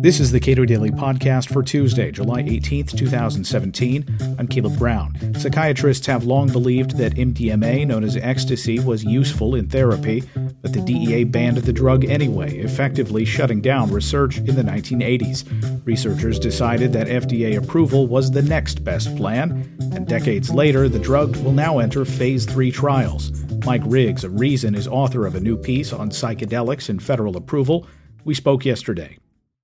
This is the Cato Daily Podcast for Tuesday, July 18th, 2017. I'm Caleb Brown. Psychiatrists have long believed that MDMA, known as ecstasy, was useful in therapy, but the DEA banned the drug anyway, effectively shutting down research in the 1980s. Researchers decided that FDA approval was the next best plan, and decades later, the drug will now enter phase 3 trials. Mike Riggs of Reason is author of a new piece on psychedelics and federal approval. We spoke yesterday.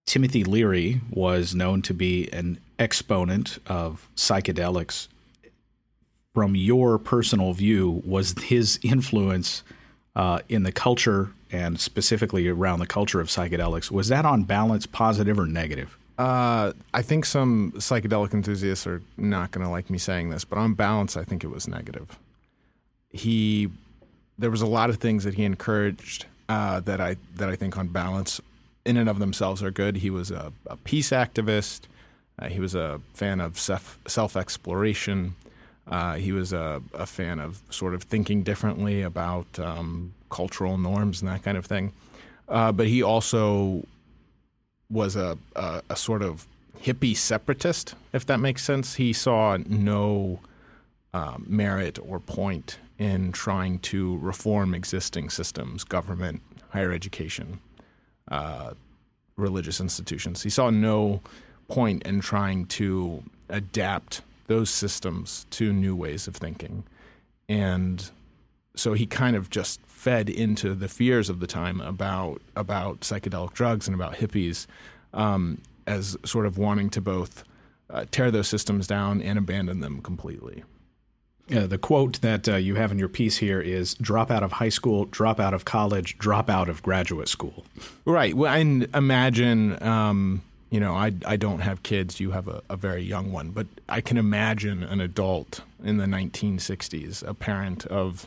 Timothy Leary was known to be an exponent of psychedelics. From your personal view, was his influence uh, in the culture and specifically around the culture of psychedelics was that on balance positive or negative? Uh, I think some psychedelic enthusiasts are not going to like me saying this, but on balance, I think it was negative. He, there was a lot of things that he encouraged uh, that I that I think on balance in and of themselves are good. He was a, a peace activist. Uh, he was a fan of self, self-exploration. Uh, he was a, a, fan of sort of thinking differently about um, cultural norms and that kind of thing. Uh, but he also was a, a, a, sort of hippie separatist, if that makes sense. He saw no um, merit or point in trying to reform existing systems, government, higher education, uh, religious institutions. He saw no point in trying to adapt those systems to new ways of thinking. And so he kind of just fed into the fears of the time about about psychedelic drugs and about hippies um, as sort of wanting to both uh, tear those systems down and abandon them completely. Uh, the quote that uh, you have in your piece here is drop out of high school, drop out of college, drop out of graduate school. Right. Well, and imagine, um, you know, I, I don't have kids. You have a, a, very young one. But I can imagine an adult in the 1960s, a parent of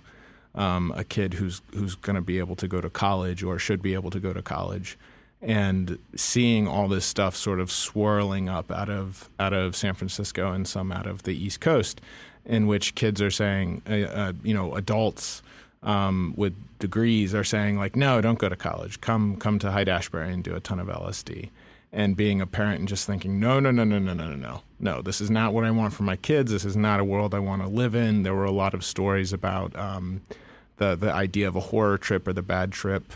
um, a kid who's, who's going to be able to go to college or should be able to go to college and seeing all this stuff sort of swirling up out of out of San Francisco and some out of the East Coast in which kids are saying, uh, uh, you know, adults um, with degrees are saying like, no, don't go to college. Come come to Haight Ashbury and do a ton of LSD. And being a parent and just thinking, no, no, no, no, no, no, no, no, no. This is not what I want for my kids. This is not a world I want to live in. There were a lot of stories about um, the the idea of a horror trip or the bad trip,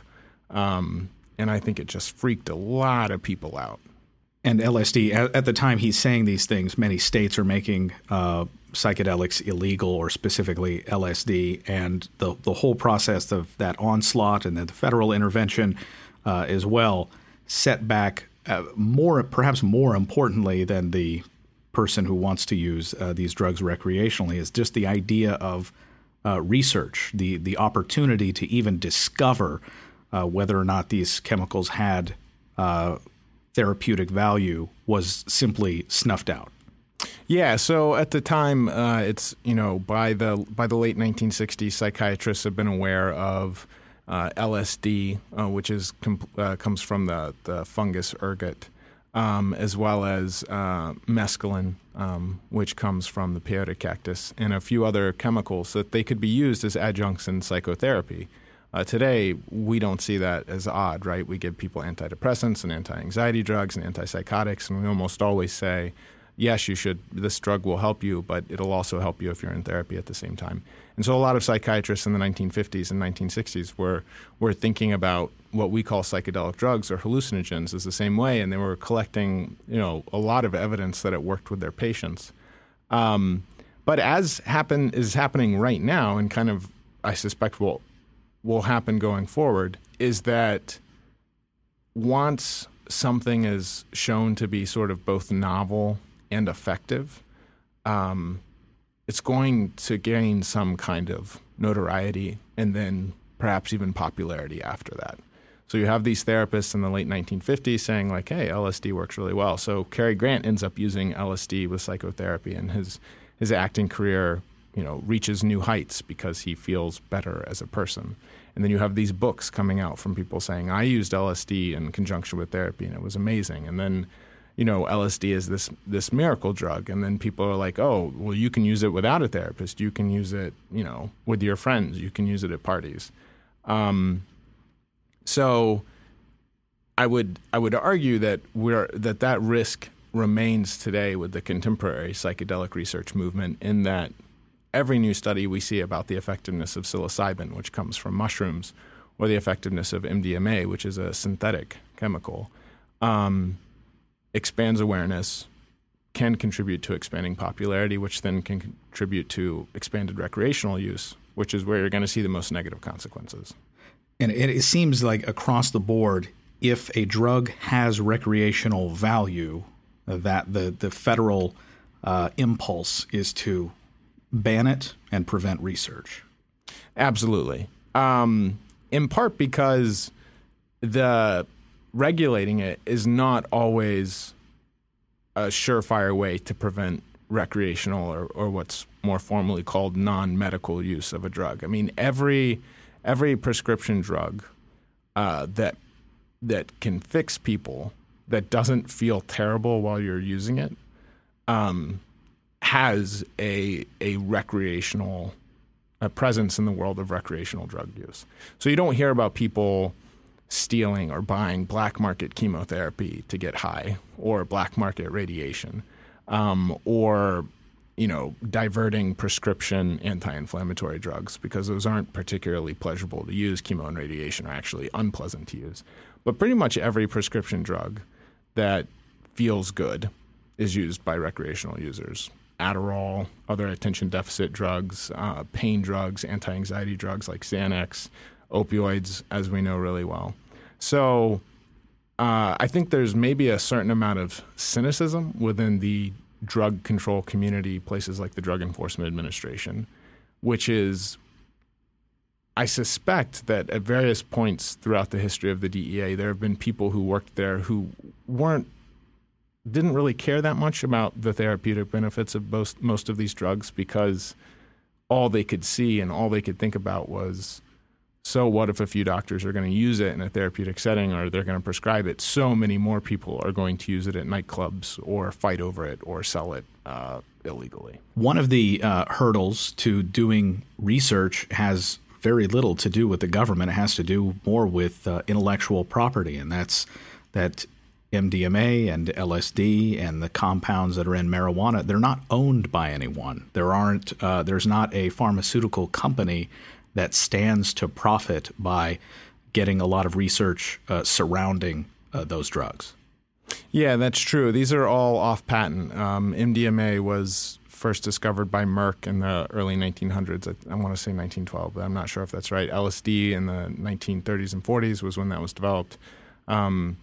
um, and I think it just freaked a lot of people out and LSD. At, at, the time he's saying these things, many states are making uh, psychedelics illegal, or specifically LSD, and the the whole process of that onslaught and then the federal intervention uh, as well set back uh, more, perhaps more importantly than the person who wants to use uh, these drugs recreationally is just the idea of uh, research, the the opportunity to even discover uh, whether or not these chemicals had therapeutic value was simply snuffed out. Yeah, so at the time, uh, it's you know by the by the late 1960s, psychiatrists have been aware of uh, LSD, uh, which is com- uh, comes from the the fungus ergot, um, as well as uh, mescaline, um, which comes from the peyote cactus, and a few other chemicals that they could be used as adjuncts in psychotherapy. Uh, today, we don't see that as odd, right? We give people antidepressants and anti anxiety drugs and antipsychotics, and we almost always say, yes, you should, this drug will help you, but it'll also help you if you're in therapy at the same time. And so a lot of psychiatrists in the 1950s and 1960s were, were thinking about what we call psychedelic drugs or hallucinogens as the same way, and they were collecting, you know, a lot of evidence that it worked with their patients. Um, but as happen is happening right now, and kind of I suspect will will happen going forward is that once something is shown to be sort of both novel and effective, um, it's going to gain some kind of notoriety and then perhaps even popularity after that. So you have these therapists in the late 1950s saying like, "Hey, LSD works really well." So Cary Grant ends up using LSD with psychotherapy, and his his acting career you know reaches new heights because he feels better as a person. And then you have these books coming out from people saying, "I used LSD in conjunction with therapy, and it was amazing." And then you know LSD is this this miracle drug, and then people are like, "Oh, well, you can use it without a therapist. You can use it, you know, with your friends. You can use it at parties." Um, so I would I would argue that we're that that risk remains today with the contemporary psychedelic research movement in that every new study we see about the effectiveness of psilocybin, which comes from mushrooms, or the effectiveness of MDMA, which is a synthetic chemical, um, expands awareness, can contribute to expanding popularity, which then can contribute to expanded recreational use, which is where you're going to see the most negative consequences. And it, seems like across the board, if a drug has recreational value, that the the federal uh, impulse is to ban it and prevent research. Absolutely. Um, in part because the regulating it is not always a surefire way to prevent recreational or, or what's more formally called non-medical use of a drug. I mean, every every prescription drug uh, that that can fix people that doesn't feel terrible while you're using it um, has a a recreational a presence in the world of recreational drug use. So you don't hear about people stealing or buying black market chemotherapy to get high or black market radiation um, or you know diverting prescription anti-inflammatory drugs because those aren't particularly pleasurable to use. Chemo and radiation are actually unpleasant to use. But pretty much every prescription drug that feels good is used by recreational users Adderall, other attention deficit drugs, uh, pain drugs, anti anxiety drugs like Xanax, opioids, as we know really well. So uh, I think there's maybe a certain amount of cynicism within the drug control community, places like the Drug Enforcement Administration, which is, I suspect that at various points throughout the history of the DEA, there have been people who worked there who weren't didn't really care that much about the therapeutic benefits of most most of these drugs because all they could see and all they could think about was so what if a few doctors are going to use it in a therapeutic setting or they're going to prescribe it? So many more people are going to use it at nightclubs or fight over it or sell it uh, illegally. One of the uh, hurdles to doing research has very little to do with the government. It has to do more with uh, intellectual property and that's that MDMA and LSD and the compounds that are in marijuana, they're not owned by anyone. There aren't. Uh, there's not a pharmaceutical company that stands to profit by getting a lot of research uh, surrounding uh, those drugs. Yeah, that's true. These are all off patent. Um, MDMA was first discovered by Merck in the early 1900s. I, I want to say 1912, but I'm not sure if that's right. LSD in the 1930s and 40s was when that was developed. Um,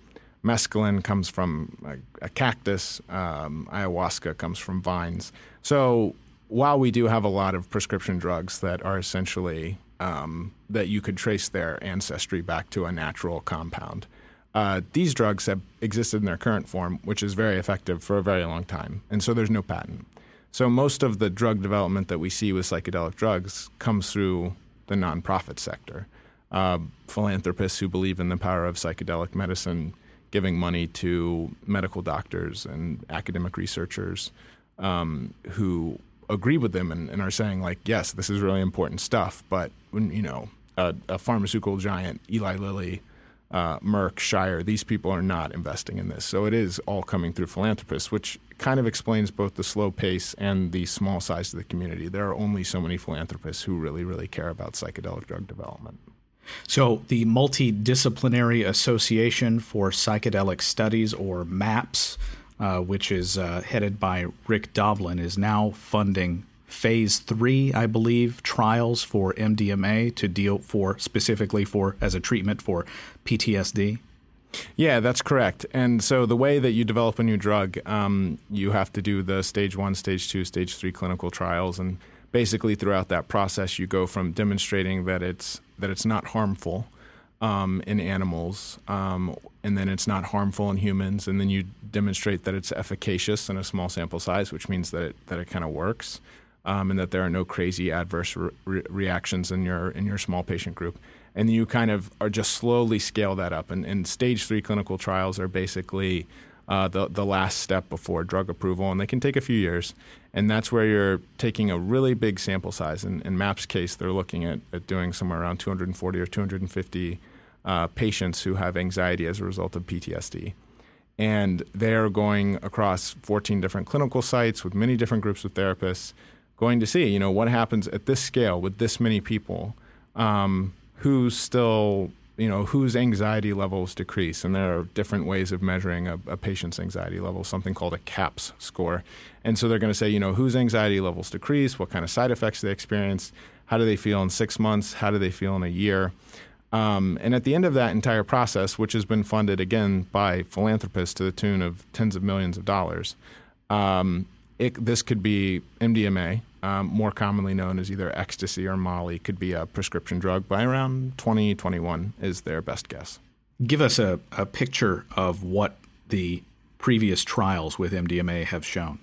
mescaline comes from a, a cactus, um, ayahuasca comes from vines. So while we do have a lot of prescription drugs that are essentially um, that you could trace their ancestry back to a natural compound, uh, these drugs have existed in their current form, which is very effective for a very long time, and so there's no patent. So most of the drug development that we see with psychedelic drugs comes through the nonprofit sector. Uh, philanthropists who believe in the power of psychedelic medicine giving money to medical doctors and academic researchers um, who agree with them and, and, are saying like, yes, this is really important stuff, but when you know a, a pharmaceutical giant, Eli Lilly, uh, Merck, Shire, these people are not investing in this. So it is all coming through philanthropists, which kind of explains both the slow pace and the small size of the community. There are only so many philanthropists who really, really care about psychedelic drug development. So, the Multidisciplinary Association for Psychedelic Studies, or MAPS, uh, which is uh, headed by Rick Doblin, is now funding phase three, I believe, trials for MDMA to deal for specifically for as a treatment for PTSD. Yeah, that's correct. And so the way that you develop a new drug, um, you have to do the stage one, stage two, stage three clinical trials, and basically throughout that process, you go from demonstrating that it's that it's not harmful um, in animals, um, and then it's not harmful in humans, and then you demonstrate that it's efficacious in a small sample size, which means that it, that it kind of works, um, and that there are no crazy adverse re- reactions in your in your small patient group, and you kind of are just slowly scale that up. And, and stage three clinical trials are basically uh, the the last step before drug approval, and they can take a few years. And that's where you're taking a really big sample size. In, in MAPS' case, they're looking at, at doing somewhere around 240 or 250 uh, patients who have anxiety as a result of PTSD. And they're going across 14 different clinical sites with many different groups of therapists, going to see, you know, what happens at this scale with this many people, um, who's still, you know, whose anxiety levels decrease. And there are different ways of measuring a, a patient's anxiety level, something called a CAPS score. And so they're going to say, you know, whose anxiety levels decrease, what kind of side effects they experience, how do they feel in six months, how do they feel in a year. Um, and at the end of that entire process, which has been funded again by philanthropists to the tune of tens of millions of dollars, um, it, this could be MDMA, um, more commonly known as either ecstasy or Molly, could be a prescription drug by around 2021 is their best guess. Give us a, a picture of what the previous trials with MDMA have shown.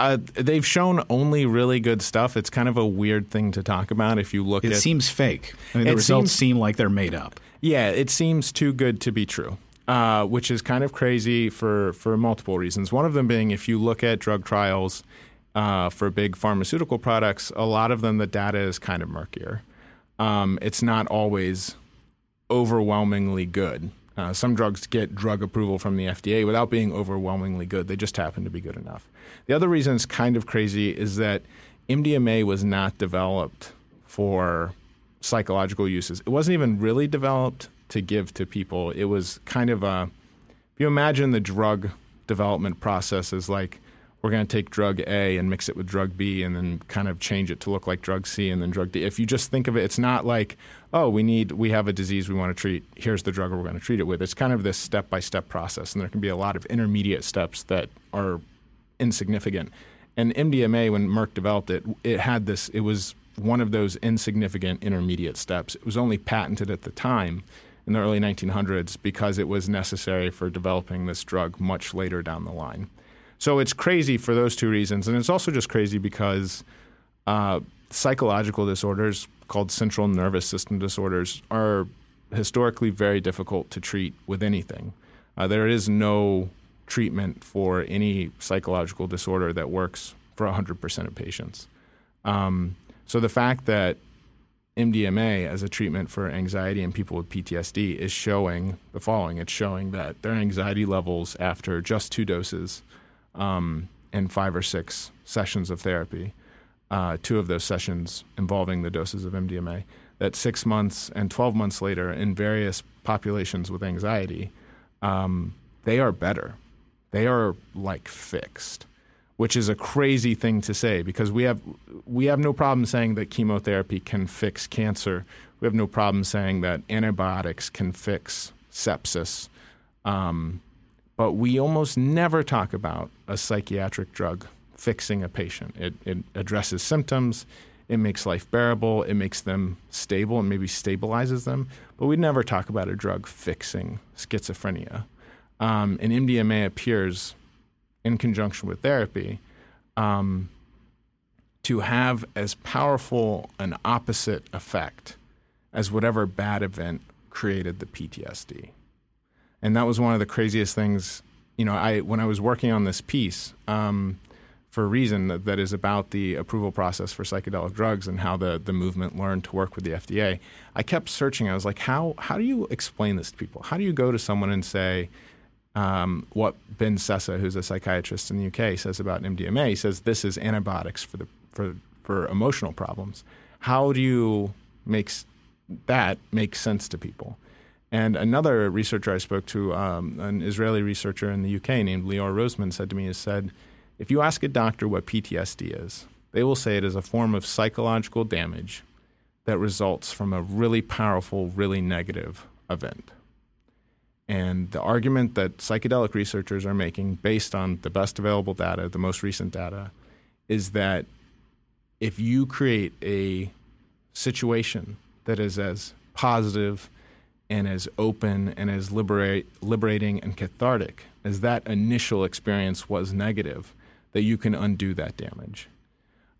Uh, they've shown only really good stuff. It's kind of a weird thing to talk about if you look it at. It seems fake. I mean, the results seems, seem like they're made up. Yeah, it seems too good to be true, uh, which is kind of crazy for, for multiple reasons. One of them being if you look at drug trials uh, for big pharmaceutical products, a lot of them the data is kind of murkier. Um, it's not always overwhelmingly good. Uh, some drugs get drug approval from the FDA without being overwhelmingly good. They just happen to be good enough. The other reason it's kind of crazy is that MDMA was not developed for psychological uses. It wasn't even really developed to give to people. It was kind of a, if you imagine the drug development process is like, we're going to take drug A and mix it with drug B and then kind of change it to look like drug C and then drug D. If you just think of it, it's not like, oh, we need, we have a disease we want to treat. Here's the drug we're going to treat it with. It's kind of this step by step process. And there can be a lot of intermediate steps that are insignificant. And MDMA, when Merck developed it, it had this, it was one of those insignificant intermediate steps. It was only patented at the time in the early 1900s because it was necessary for developing this drug much later down the line. So it's crazy for those two reasons, and it's also just crazy because uh, psychological disorders called central nervous system disorders are historically very difficult to treat with anything. Uh, there is no treatment for any psychological disorder that works for 100% of patients. Um, so the fact that MDMA as a treatment for anxiety in people with PTSD is showing the following it's showing that their anxiety levels after just two doses um, five or six sessions of therapy, uh, two of those sessions involving the doses of MDMA, that six months and 12 months later, in various populations with anxiety, um, they are better. They are like fixed, which is a crazy thing to say because we have we have no problem saying that chemotherapy can fix cancer. We have no problem saying that antibiotics can fix sepsis. Um, but we almost never talk about a psychiatric drug fixing a patient. It, it addresses symptoms, it makes life bearable, it makes them stable, and maybe stabilizes them. But we never talk about a drug fixing schizophrenia. Um, and MDMA appears in conjunction with therapy um, to have as powerful an opposite effect as whatever bad event created the PTSD and that was one of the craziest things. You know, I when I was working on this piece um, for a reason that, that is about the approval process for psychedelic drugs and how the the movement learned to work with the FDA. I kept searching. I was like, how how do you explain this to people? How do you go to someone and say? Um, what Ben Sessa, who's a psychiatrist in the UK, says about MDMA. He says this is antibiotics for the for for emotional problems. How do you make that make sense to people? And another researcher I spoke to, um, an Israeli researcher in the UK named Leor Roseman, said to me, "He said, if you ask a doctor what PTSD is, they will say it is a form of psychological damage that results from a really powerful, really negative event." And the argument that psychedelic researchers are making, based on the best available data, the most recent data, is that if you create a situation that is as positive and as open and as liberate, liberating and cathartic as that initial experience was negative, that you can undo that damage.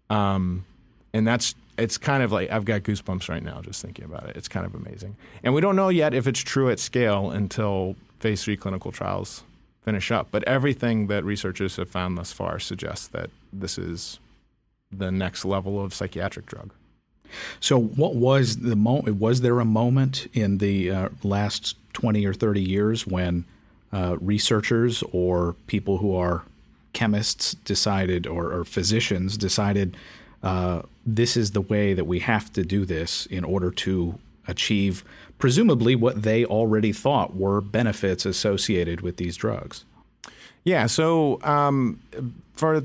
Um, and that's it's kind of like I've got goosebumps right now just thinking about it. It's kind of amazing, and we don't know yet if it's true at scale until phase three clinical trials finish up. But everything that researchers have found thus far suggests that this is the next level of psychiatric drug. So, what was the moment? Was there a moment in the uh, last twenty or thirty years when uh, researchers or people who are chemists decided, or, or physicians decided, uh, this is the way that we have to do this in order to achieve, presumably, what they already thought were benefits associated with these drugs? Yeah, so um, for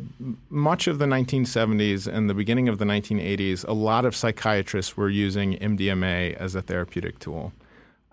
much of the 1970s and the beginning of the 1980s, a lot of psychiatrists were using MDMA as a therapeutic tool.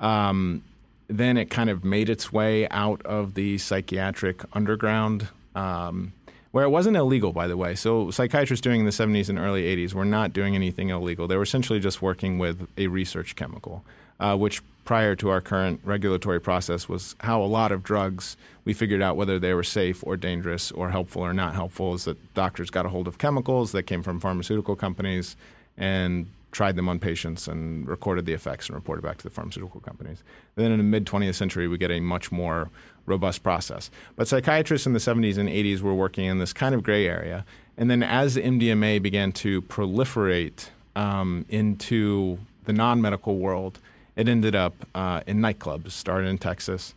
Um, then it kind of made its way out of the psychiatric underground, um, where it wasn't illegal, by the way. So psychiatrists doing in the 70s and early 80s were not doing anything illegal. They were essentially just working with a research chemical, uh, which prior to our current regulatory process was how a lot of drugs we figured out whether they were safe or dangerous or helpful or not helpful is that doctors got a hold of chemicals that came from pharmaceutical companies and tried them on patients and recorded the effects and reported back to the pharmaceutical companies. And then in the mid 20th century, we get a much more robust process. But psychiatrists in the 70s and 80s were working in this kind of gray area. And then as MDMA began to proliferate um, into the non medical world, it ended up uh, in nightclubs, started in Texas,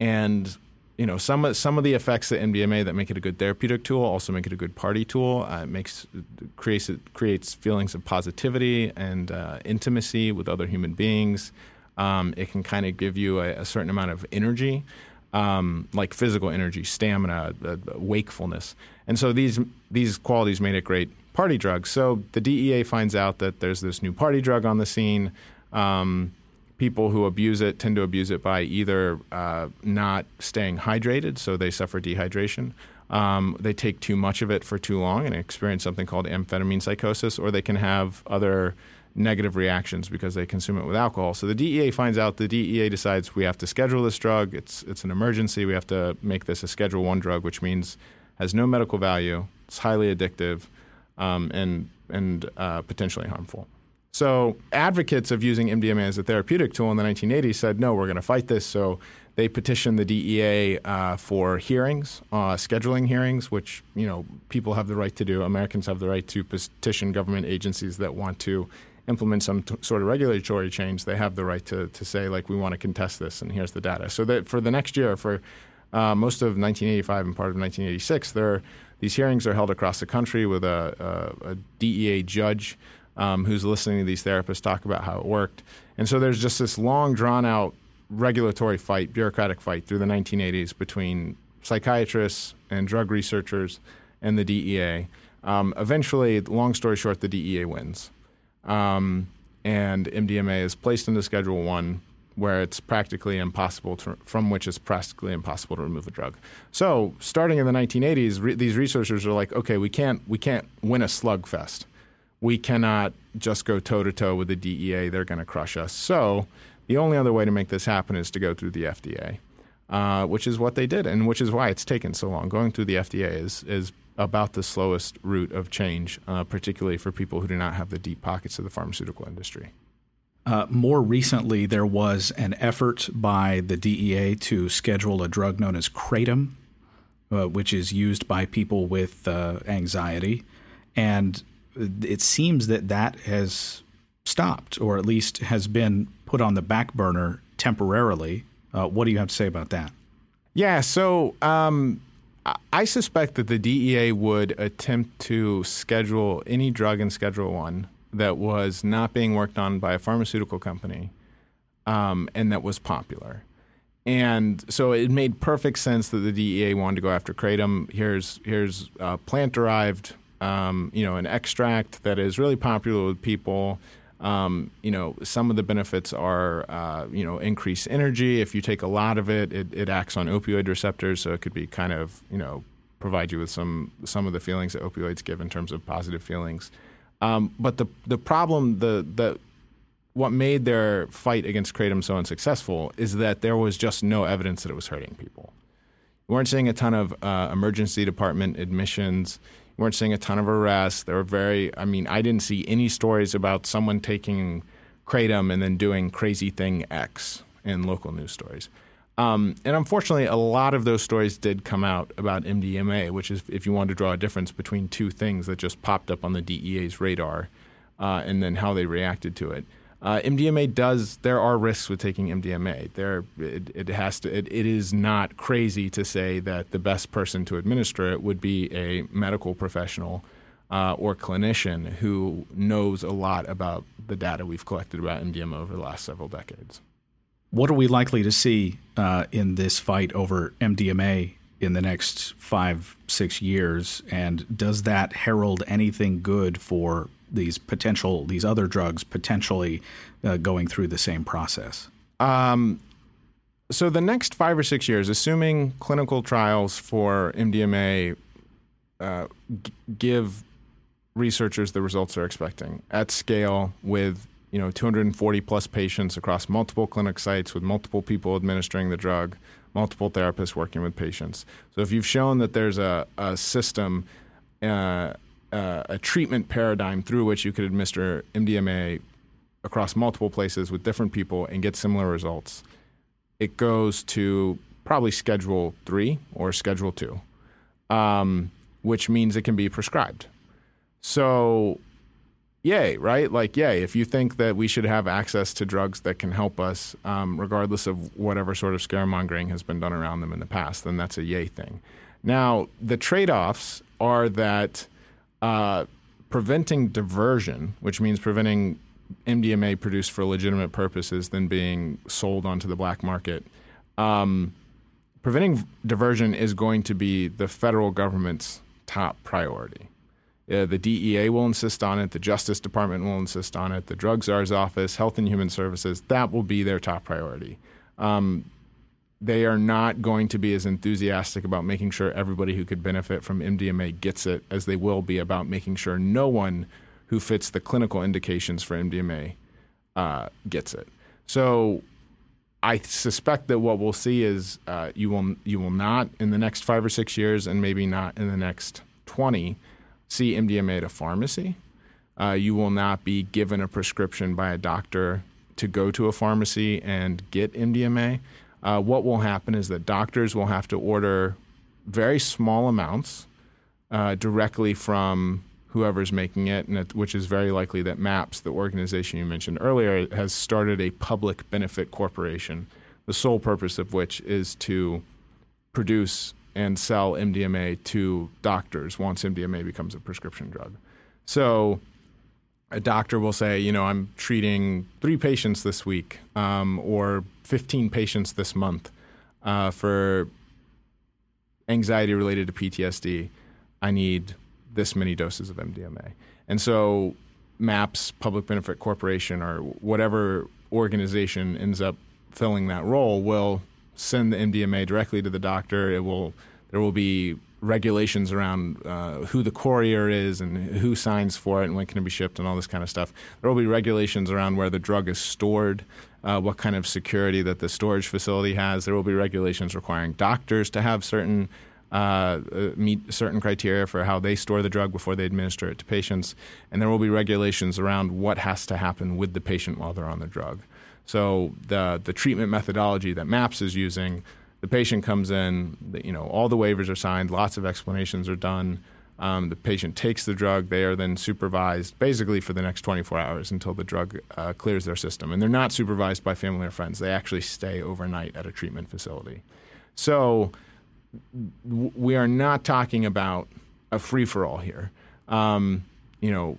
and you know some of some of the effects of MDMA that make it a good therapeutic tool also make it a good party tool. Uh, it makes creates it creates feelings of positivity and uh, intimacy with other human beings. Um, it can kind of give you a, a, certain amount of energy, um, like physical energy, stamina, uh, wakefulness, and so these these qualities made it great party drug. So the DEA finds out that there's this new party drug on the scene. Um, people who abuse it tend to abuse it by either uh, not staying hydrated, so they suffer dehydration. Um, they take too much of it for too long and experience something called amphetamine psychosis, or they can have other negative reactions because they consume it with alcohol. So the DEA finds out. The DEA decides we have to schedule this drug. It's it's an emergency. We have to make this a Schedule One drug, which means has no medical value. It's highly addictive, um, and and uh, potentially harmful. So advocates of using MDMA as a therapeutic tool in the 1980s said, no, we're going to fight this. So they petitioned the DEA uh, for hearings, uh, scheduling hearings, which you know people have the right to do. Americans have the right to petition government agencies that want to implement some t- sort of regulatory change. They have the right to, to say like we want to contest this, and here's the data. So that for the next year, for uh, most of 1985 and part of 1986, there these hearings are held across the country with a, a, a DEA judge um, who's listening to these therapists talk about how it worked. And so there's just this long, drawn out regulatory fight, bureaucratic fight through the 1980s between psychiatrists and drug researchers and the DEA. Um, eventually, long story short, the DEA wins. Um, and MDMA is placed into Schedule 1 where it's practically impossible to, from which it's practically impossible to remove a drug. So, starting in the 1980s, re- these researchers are like, okay, we can't we can't win a slugfest we cannot just go toe to toe with the DEA. They're going to crush us. So the only other way to make this happen is to go through the FDA, uh, which is what they did, and which is why it's taken so long. Going through the FDA is is about the slowest route of change, uh, particularly for people who do not have the deep pockets of the pharmaceutical industry. Uh, more recently, there was an effort by the DEA to schedule a drug known as kratom, uh, which is used by people with uh, anxiety. And it seems that that has stopped, or at least has been put on the back burner temporarily. Uh, what do you have to say about that? Yeah, so um, I suspect that the DEA would attempt to schedule any drug in Schedule One that was not being worked on by a pharmaceutical company um, and that was popular. And so it made perfect sense that the DEA wanted to go after kratom. Here's here's uh, plant derived um, you know, an extract that is really popular with people. Um, you know, some of the benefits are, uh, you know, increased energy. If you take a lot of it, it, it acts on opioid receptors, so it could be kind of, you know, provide you with some some of the feelings that opioids give in terms of positive feelings. Um, but the the problem, the the what made their fight against kratom so unsuccessful is that there was just no evidence that it was hurting people. We weren't seeing a ton of uh, emergency department admissions weren't seeing a ton of arrests. There were very, I mean, I didn't see any stories about someone taking kratom and then doing crazy thing X in local news stories. Um, and unfortunately, a lot of those stories did come out about MDMA, which is if you want to draw a difference between two things that just popped up on the DEA's radar. uh, and then how they reacted to it. Uh, MDMA does. There are risks with taking MDMA. There, it, it has to. It, it is not crazy to say that the best person to administer it would be a medical professional uh, or clinician who knows a lot about the data we've collected about MDMA over the last several decades. What are we likely to see uh, in this fight over MDMA in the next five, six years? And does that herald anything good for these potential these other drugs potentially uh, going through the same process? Um, so the next five or six years, assuming clinical trials for MDMA uh, g- give researchers the results they're expecting at scale with you know 240 plus patients across multiple clinic sites with multiple people administering the drug, multiple therapists working with patients. So if you've shown that there's a, a system uh, uh, a treatment paradigm through which you could administer MDMA across multiple places with different people and get similar results. It goes to probably Schedule 3 or Schedule 2, um, which means it can be prescribed. So, yay, right? Like, yay. If you think that we should have access to drugs that can help us, um, regardless of whatever sort of scaremongering has been done around them in the past, then that's a yay thing. Now, the trade offs are that uh, preventing diversion, which means preventing MDMA produced for legitimate purposes than being sold onto the black market. Um, preventing diversion is going to be the federal government's top priority. Uh, the DEA will insist on it. The Justice Department will insist on it. The Drug Czar's office, Health and Human Services, that will be their top priority. Um, they are not going to be as enthusiastic about making sure everybody who could benefit from MDMA gets it as they will be about making sure no one who fits the clinical indications for MDMA uh, gets it. So I suspect that what we'll see is uh, you will you will not in the next five or six years, and maybe not in the next twenty, see MDMA at a pharmacy. Uh, you will not be given a prescription by a doctor to go to a pharmacy and get MDMA uh, what will happen is that doctors will have to order very small amounts uh, directly from whoever's making it, it, which is very likely that MAPS, the organization you mentioned earlier, has started a public benefit corporation, the sole purpose of which is to produce and sell MDMA to doctors once MDMA becomes a prescription drug. So a doctor will say, you know, I'm treating three patients this week um, or 15 patients this month uh, for anxiety related to PTSD. I need this many doses of MDMA. And so MAPS, Public Benefit Corporation, or whatever organization ends up filling that role will send the MDMA directly to the doctor. It will there will be regulations around uh, who the courier is and who signs for it and when can it be shipped and all this kind of stuff. There will be regulations around where the drug is stored, uh, what kind of security that the storage facility has. There will be regulations requiring doctors to have certain uh, uh meet certain criteria for how they store the drug before they administer it to patients, and there will be regulations around what has to happen with the patient while they're on the drug. So the the treatment methodology that MAPS is using the patient comes in, you know, all the waivers are signed, lots of explanations are done. Um, the patient takes the drug. They are then supervised basically for the next 24 hours until the drug uh, clears their system. And they're not supervised by family or friends. They actually stay overnight at a treatment facility. So w- we are not talking about a free for all here. Um, you know,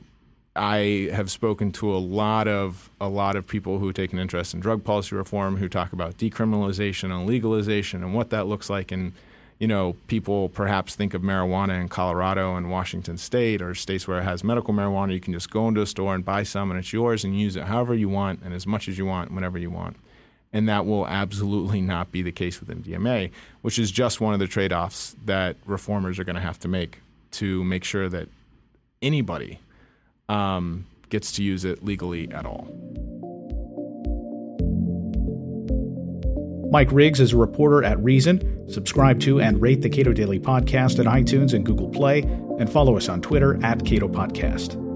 I have spoken to a lot of a lot of people who take an interest in drug policy reform, who talk about decriminalization and legalization and what that looks like. And you know, people perhaps think of marijuana in Colorado and Washington State or states where it has medical marijuana. You can just go into a store and buy some, and it's yours, and use it however you want and as much as you want, whenever you want. And that will absolutely not be the case with MDMA, which is just one of the trade offs that reformers are going to have to make to make sure that anybody um, gets to use it legally at all. Mike Riggs is a reporter at Reason. Subscribe to and rate the Cato Daily Podcast at iTunes and Google Play, and follow us on Twitter at Cato Podcast.